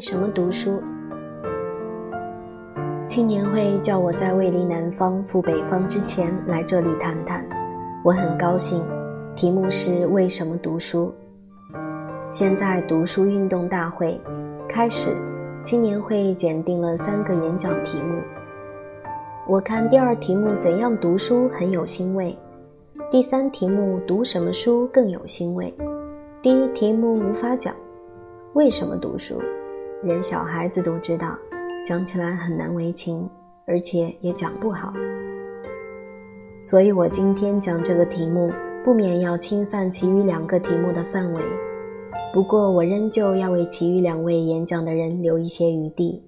为什么读书？青年会叫我在未离南方赴北方之前来这里谈谈，我很高兴。题目是为什么读书？现在读书运动大会开始，青年会检定了三个演讲题目。我看第二题目怎样读书很有欣慰，第三题目读什么书更有欣慰，第一题目无法讲。为什么读书？连小孩子都知道，讲起来很难为情，而且也讲不好。所以我今天讲这个题目，不免要侵犯其余两个题目的范围。不过我仍旧要为其余两位演讲的人留一些余地。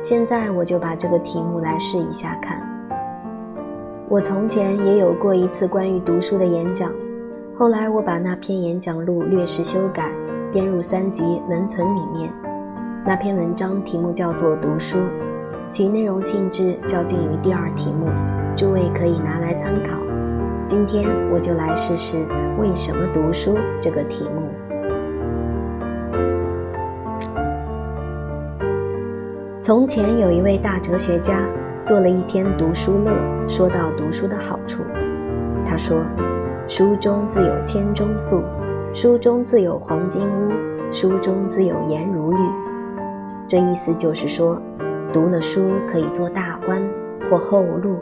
现在我就把这个题目来试一下看。我从前也有过一次关于读书的演讲，后来我把那篇演讲录略施修改。编入三级文存里面。那篇文章题目叫做《读书》，其内容性质较近于第二题目，诸位可以拿来参考。今天我就来试试为什么读书这个题目。从前有一位大哲学家做了一篇《读书乐》，说到读书的好处。他说：“书中自有千钟粟。”书中自有黄金屋，书中自有颜如玉。这意思就是说，读了书可以做大官或后路，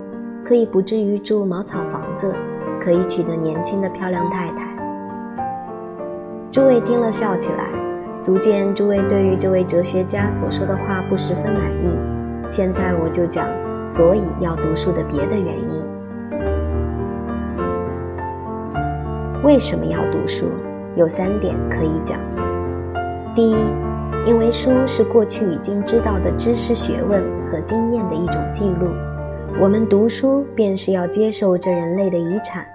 可以不至于住茅草房子，可以娶得年轻的漂亮太太。诸位听了笑起来，足见诸位对于这位哲学家所说的话不十分满意。现在我就讲，所以要读书的别的原因。为什么要读书？有三点可以讲。第一，因为书是过去已经知道的知识、学问和经验的一种记录，我们读书便是要接受这人类的遗产。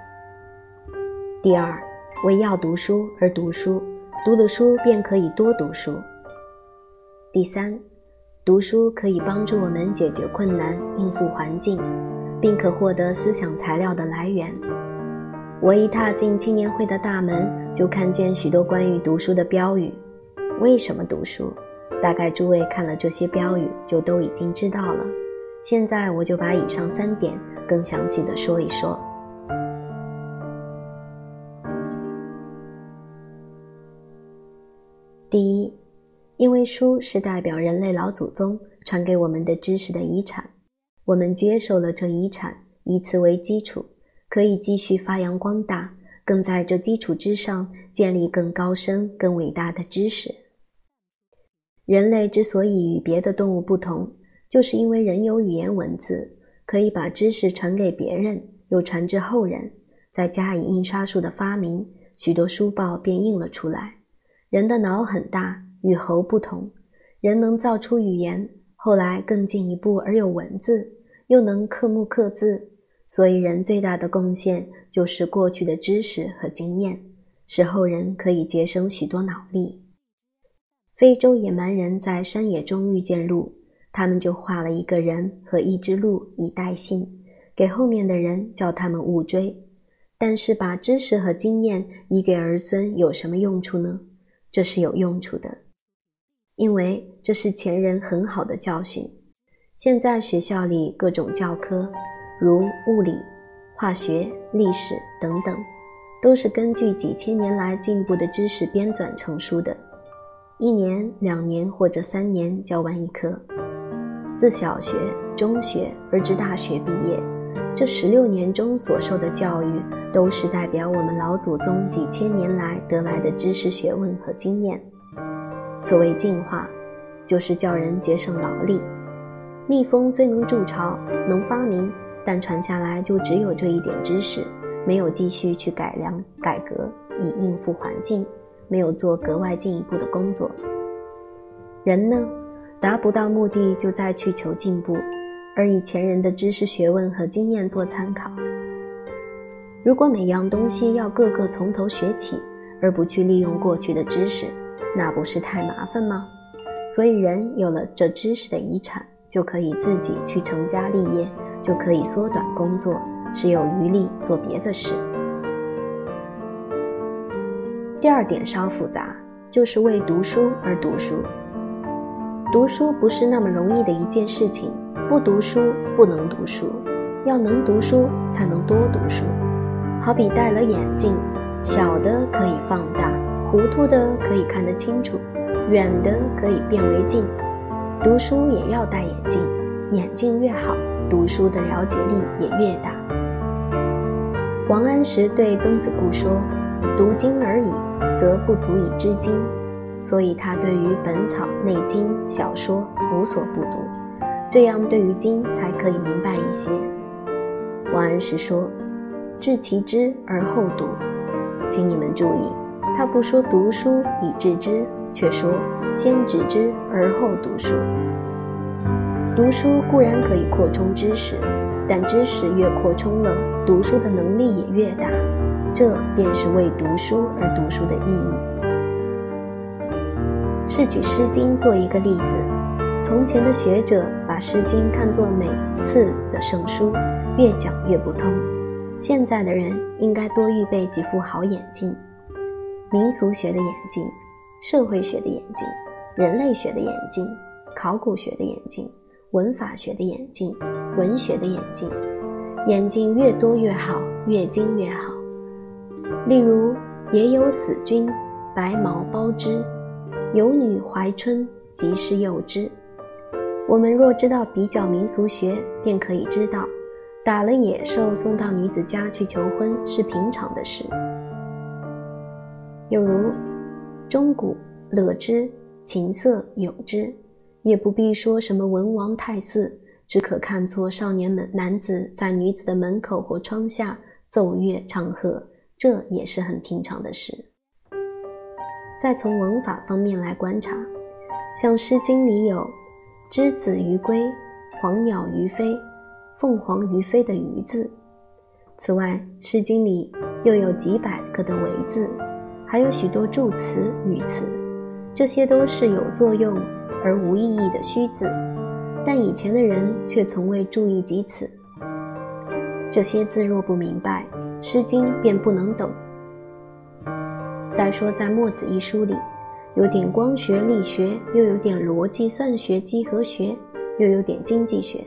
第二，为要读书而读书，读了书便可以多读书。第三，读书可以帮助我们解决困难、应付环境，并可获得思想材料的来源。我一踏进青年会的大门，就看见许多关于读书的标语。为什么读书？大概诸位看了这些标语，就都已经知道了。现在我就把以上三点更详细的说一说。第一，因为书是代表人类老祖宗传给我们的知识的遗产，我们接受了这遗产，以此为基础。可以继续发扬光大，更在这基础之上建立更高深、更伟大的知识。人类之所以与别的动物不同，就是因为人有语言文字，可以把知识传给别人，又传至后人。再加以印刷术的发明，许多书报便印了出来。人的脑很大，与猴不同，人能造出语言，后来更进一步而有文字，又能刻木刻字。所以，人最大的贡献就是过去的知识和经验，使后人可以节省许多脑力。非洲野蛮人在山野中遇见鹿，他们就画了一个人和一只鹿以带信，给后面的人叫他们勿追。但是，把知识和经验遗给儿孙有什么用处呢？这是有用处的，因为这是前人很好的教训。现在学校里各种教科。如物理、化学、历史等等，都是根据几千年来进步的知识编纂成书的。一年、两年或者三年教完一科，自小学、中学而至大学毕业，这十六年中所受的教育，都是代表我们老祖宗几千年来得来的知识、学问和经验。所谓进化，就是叫人节省劳力。蜜蜂虽能筑巢，能发明。但传下来就只有这一点知识，没有继续去改良改革以应付环境，没有做格外进一步的工作。人呢，达不到目的就再去求进步，而以前人的知识、学问和经验做参考。如果每样东西要个个从头学起，而不去利用过去的知识，那不是太麻烦吗？所以人有了这知识的遗产，就可以自己去成家立业。就可以缩短工作，使有余力做别的事。第二点稍复杂，就是为读书而读书。读书不是那么容易的一件事情，不读书不能读书，要能读书才能多读书。好比戴了眼镜，小的可以放大，糊涂的可以看得清楚，远的可以变为近。读书也要戴眼镜，眼镜越好，读书的了解力也越大。王安石对曾子固说：“读经而已，则不足以知经。”所以他对于《本草》《内经》小说无所不读，这样对于经才可以明白一些。王安石说：“治其知而后读。”请你们注意，他不说读书以致知，却说先知之而后读书。读书固然可以扩充知识，但知识越扩充了，读书的能力也越大。这便是为读书而读书的意义。是举《诗经》做一个例子。从前的学者把《诗经》看作每次的圣书，越讲越不通。现在的人应该多预备几副好眼镜：民俗学的眼镜、社会学的眼镜、人类学的眼镜、考古学的眼镜、文法学的眼镜、文学的眼镜。眼镜越多越好，越精越好。例如，也有死君，白毛包之。有女怀春，即是幼之。我们若知道比较民俗学，便可以知道，打了野兽送到女子家去求婚是平常的事。又如，钟鼓乐之，琴瑟友之，也不必说什么文王太姒，只可看作少年们男子在女子的门口或窗下奏乐唱和，这也是很平常的事。再从文法方面来观察，像《诗经》里有“之子于归，黄鸟于飞，凤凰于飞”的“于”字。此外，《诗经》里又有几百个的“为”字，还有许多助词、语词，这些都是有作用而无意义的虚字。但以前的人却从未注意及此。这些字若不明白，《诗经》便不能懂。再说，在《墨子》一书里，有点光学力学，又有点逻辑算学几何学，又有点经济学。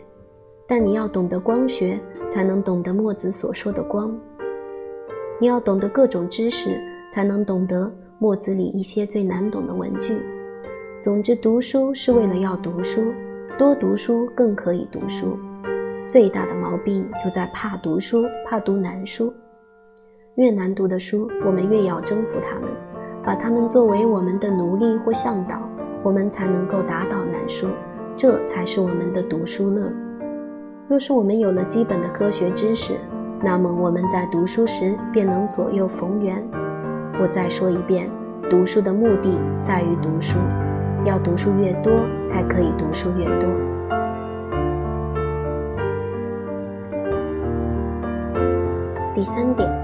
但你要懂得光学，才能懂得墨子所说的光；你要懂得各种知识，才能懂得墨子里一些最难懂的文句。总之，读书是为了要读书，多读书更可以读书。最大的毛病就在怕读书，怕读难书。越难读的书，我们越要征服他们，把他们作为我们的奴隶或向导，我们才能够打倒难书，这才是我们的读书乐。若是我们有了基本的科学知识，那么我们在读书时便能左右逢源。我再说一遍，读书的目的在于读书，要读书越多，才可以读书越多。第三点。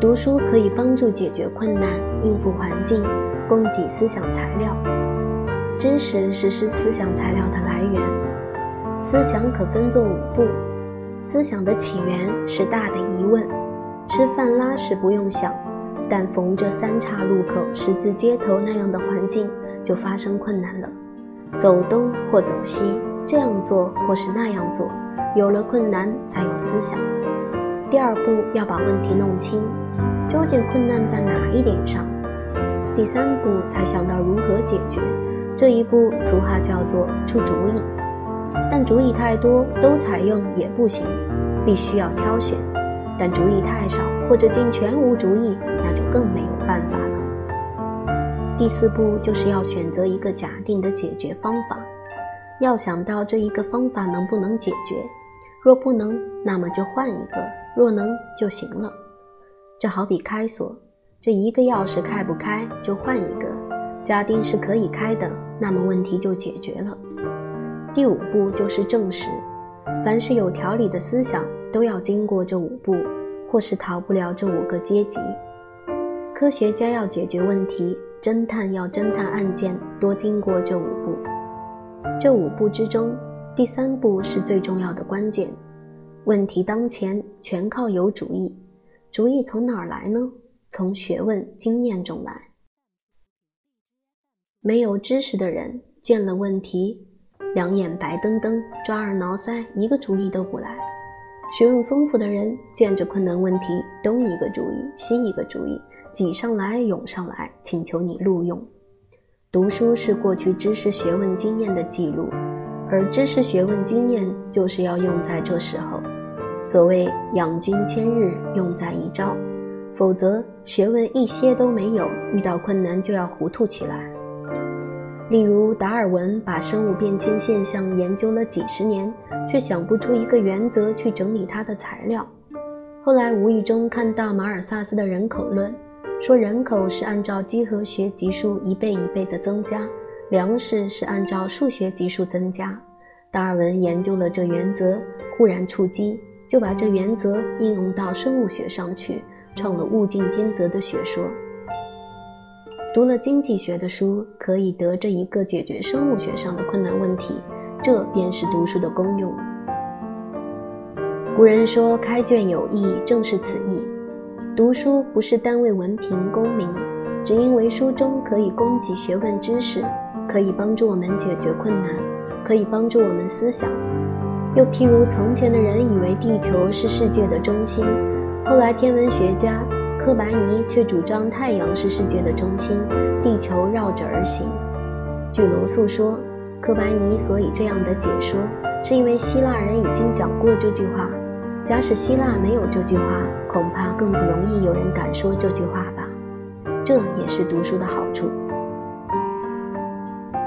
读书可以帮助解决困难、应付环境、供给思想材料。知识是是思想材料的来源。思想可分作五步。思想的起源是大的疑问。吃饭拉屎不用想，但逢着三岔路口、十字街头那样的环境，就发生困难了。走东或走西，这样做或是那样做，有了困难才有思想。第二步要把问题弄清。究竟困难在哪一点上？第三步才想到如何解决，这一步俗话叫做出主意。但主意太多都采用也不行，必须要挑选。但主意太少或者竟全无主意，那就更没有办法了。第四步就是要选择一个假定的解决方法，要想到这一个方法能不能解决，若不能，那么就换一个；若能就行了。这好比开锁，这一个钥匙开不开，就换一个。假定是可以开的，那么问题就解决了。第五步就是证实，凡是有条理的思想，都要经过这五步，或是逃不了这五个阶级。科学家要解决问题，侦探要侦探案件，多经过这五步。这五步之中，第三步是最重要的关键。问题当前，全靠有主意。主意从哪儿来呢？从学问、经验中来。没有知识的人，见了问题，两眼白登登，抓耳挠腮，一个主意都不来。学问丰富的人见着困难问题，东一个主意，西一个主意，挤上来涌上来，请求你录用。读书是过去知识学问经验的记录，而知识学问经验就是要用在这时候。所谓养军千日，用在一朝，否则学问一些都没有，遇到困难就要糊涂起来。例如达尔文把生物变迁现象研究了几十年。却想不出一个原则去整理它的材料。后来无意中看到马尔萨斯的人口论，说人口是按照几何学级数一倍一倍的增加，粮食是按照数学级数增加。达尔文研究了这原则，忽然触机，就把这原则应用到生物学上去，创了物竞天择的学说。读了经济学的书，可以得这一个解决生物学上的困难问题。这便是读书的功用。古人说“开卷有益”，正是此意。读书不是单为文凭功名，只因为书中可以供给学问知识，可以帮助我们解决困难，可以帮助我们思想。又譬如从前的人以为地球是世界的中心，后来天文学家科白尼却主张太阳是世界的中心，地球绕着而行。据罗素说。科白尼所以这样的解说，是因为希腊人已经讲过这句话。假使希腊没有这句话，恐怕更不容易有人敢说这句话吧。这也是读书的好处。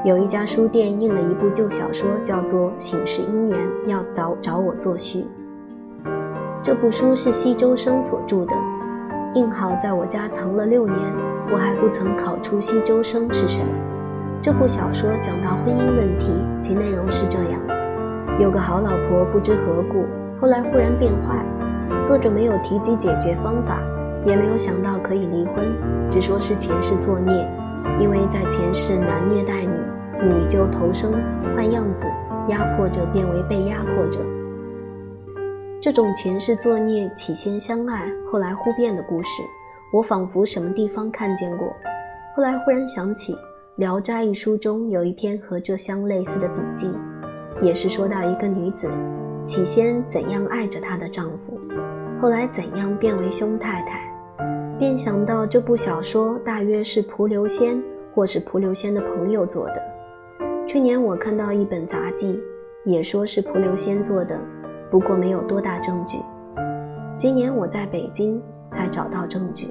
有一家书店印了一部旧小说，叫做《醒世姻缘》，要找找我作序。这部书是西周生所著的，印好在我家藏了六年，我还不曾考出西周生是谁。这部小说讲到婚姻问题，其内容是这样：有个好老婆，不知何故，后来忽然变坏。作者没有提及解决方法，也没有想到可以离婚，只说是前世作孽，因为在前世男虐待女，女就投生换样子，压迫者变为被压迫者。这种前世作孽，起先相爱，后来互变的故事，我仿佛什么地方看见过，后来忽然想起。《聊斋》一书中有一篇和这相类似的笔记，也是说到一个女子起先怎样爱着她的丈夫，后来怎样变为凶太太，便想到这部小说大约是蒲留仙或是蒲留仙的朋友做的。去年我看到一本杂记，也说是蒲留仙做的，不过没有多大证据。今年我在北京才找到证据。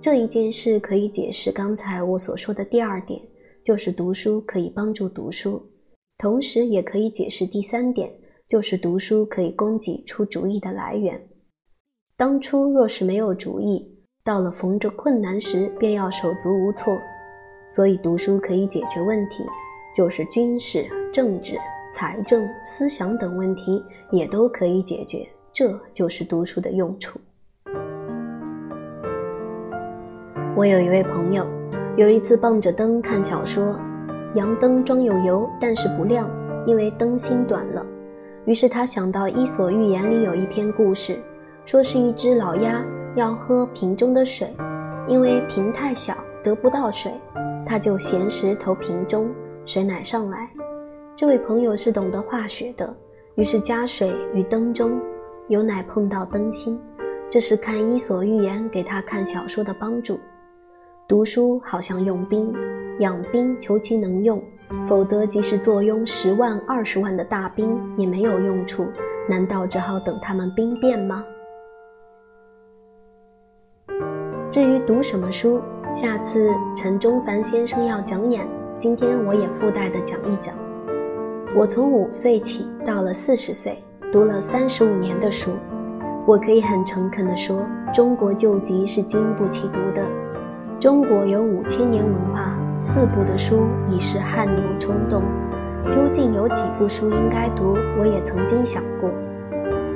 这一件事可以解释刚才我所说的第二点，就是读书可以帮助读书，同时也可以解释第三点，就是读书可以供给出主意的来源。当初若是没有主意，到了逢着困难时便要手足无措，所以读书可以解决问题，就是军事、政治、财政、思想等问题也都可以解决，这就是读书的用处。我有一位朋友，有一次傍着灯看小说，阳灯装有油，但是不亮，因为灯芯短了。于是他想到《伊索寓言》里有一篇故事，说是一只老鸭要喝瓶中的水，因为瓶太小得不到水，他就衔石投瓶中，水乃上来。这位朋友是懂得化学的，于是加水于灯中，有乃碰到灯芯。这是看《伊索寓言》给他看小说的帮助。读书好像用兵，养兵求其能用，否则即使坐拥十万、二十万的大兵也没有用处。难道只好等他们兵变吗？至于读什么书，下次陈中凡先生要讲演，今天我也附带的讲一讲。我从五岁起到了四十岁，读了三十五年的书，我可以很诚恳地说，中国旧籍是经不起读的。中国有五千年文化，四部的书已是汗牛充栋。究竟有几部书应该读？我也曾经想过。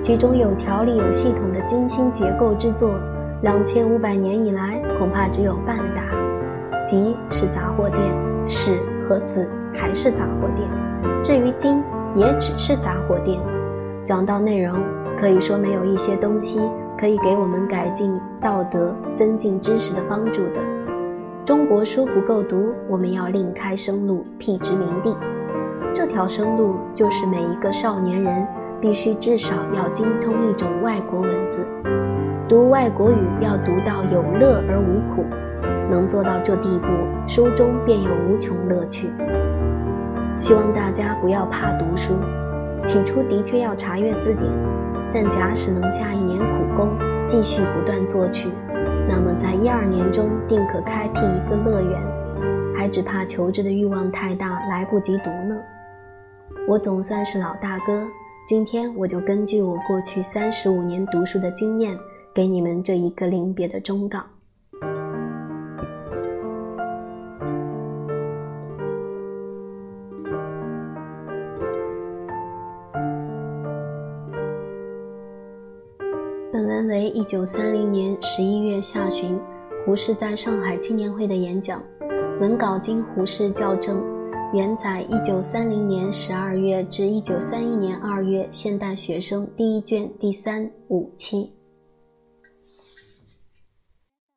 其中有条理、有系统的精心结构之作，两千五百年以来恐怕只有半打。集是杂货店，史和子还是杂货店，至于经也只是杂货店。讲到内容，可以说没有一些东西可以给我们改进道德、增进知识的帮助的。中国书不够读，我们要另开生路，辟殖民地。这条生路就是每一个少年人必须至少要精通一种外国文字，读外国语要读到有乐而无苦。能做到这地步，书中便有无穷乐趣。希望大家不要怕读书，起初的确要查阅字典，但假使能下一年苦功，继续不断作曲，那么在一二年中定可开辟一个乐园。还只怕求知的欲望太大，来不及读呢。我总算是老大哥，今天我就根据我过去三十五年读书的经验，给你们这一个临别的忠告。九三零年十一月下旬胡适在上海青年会的演讲，文稿经胡适校正，原载一九三零年十二月至一九三一年二月《现代学生》第一卷第三五期。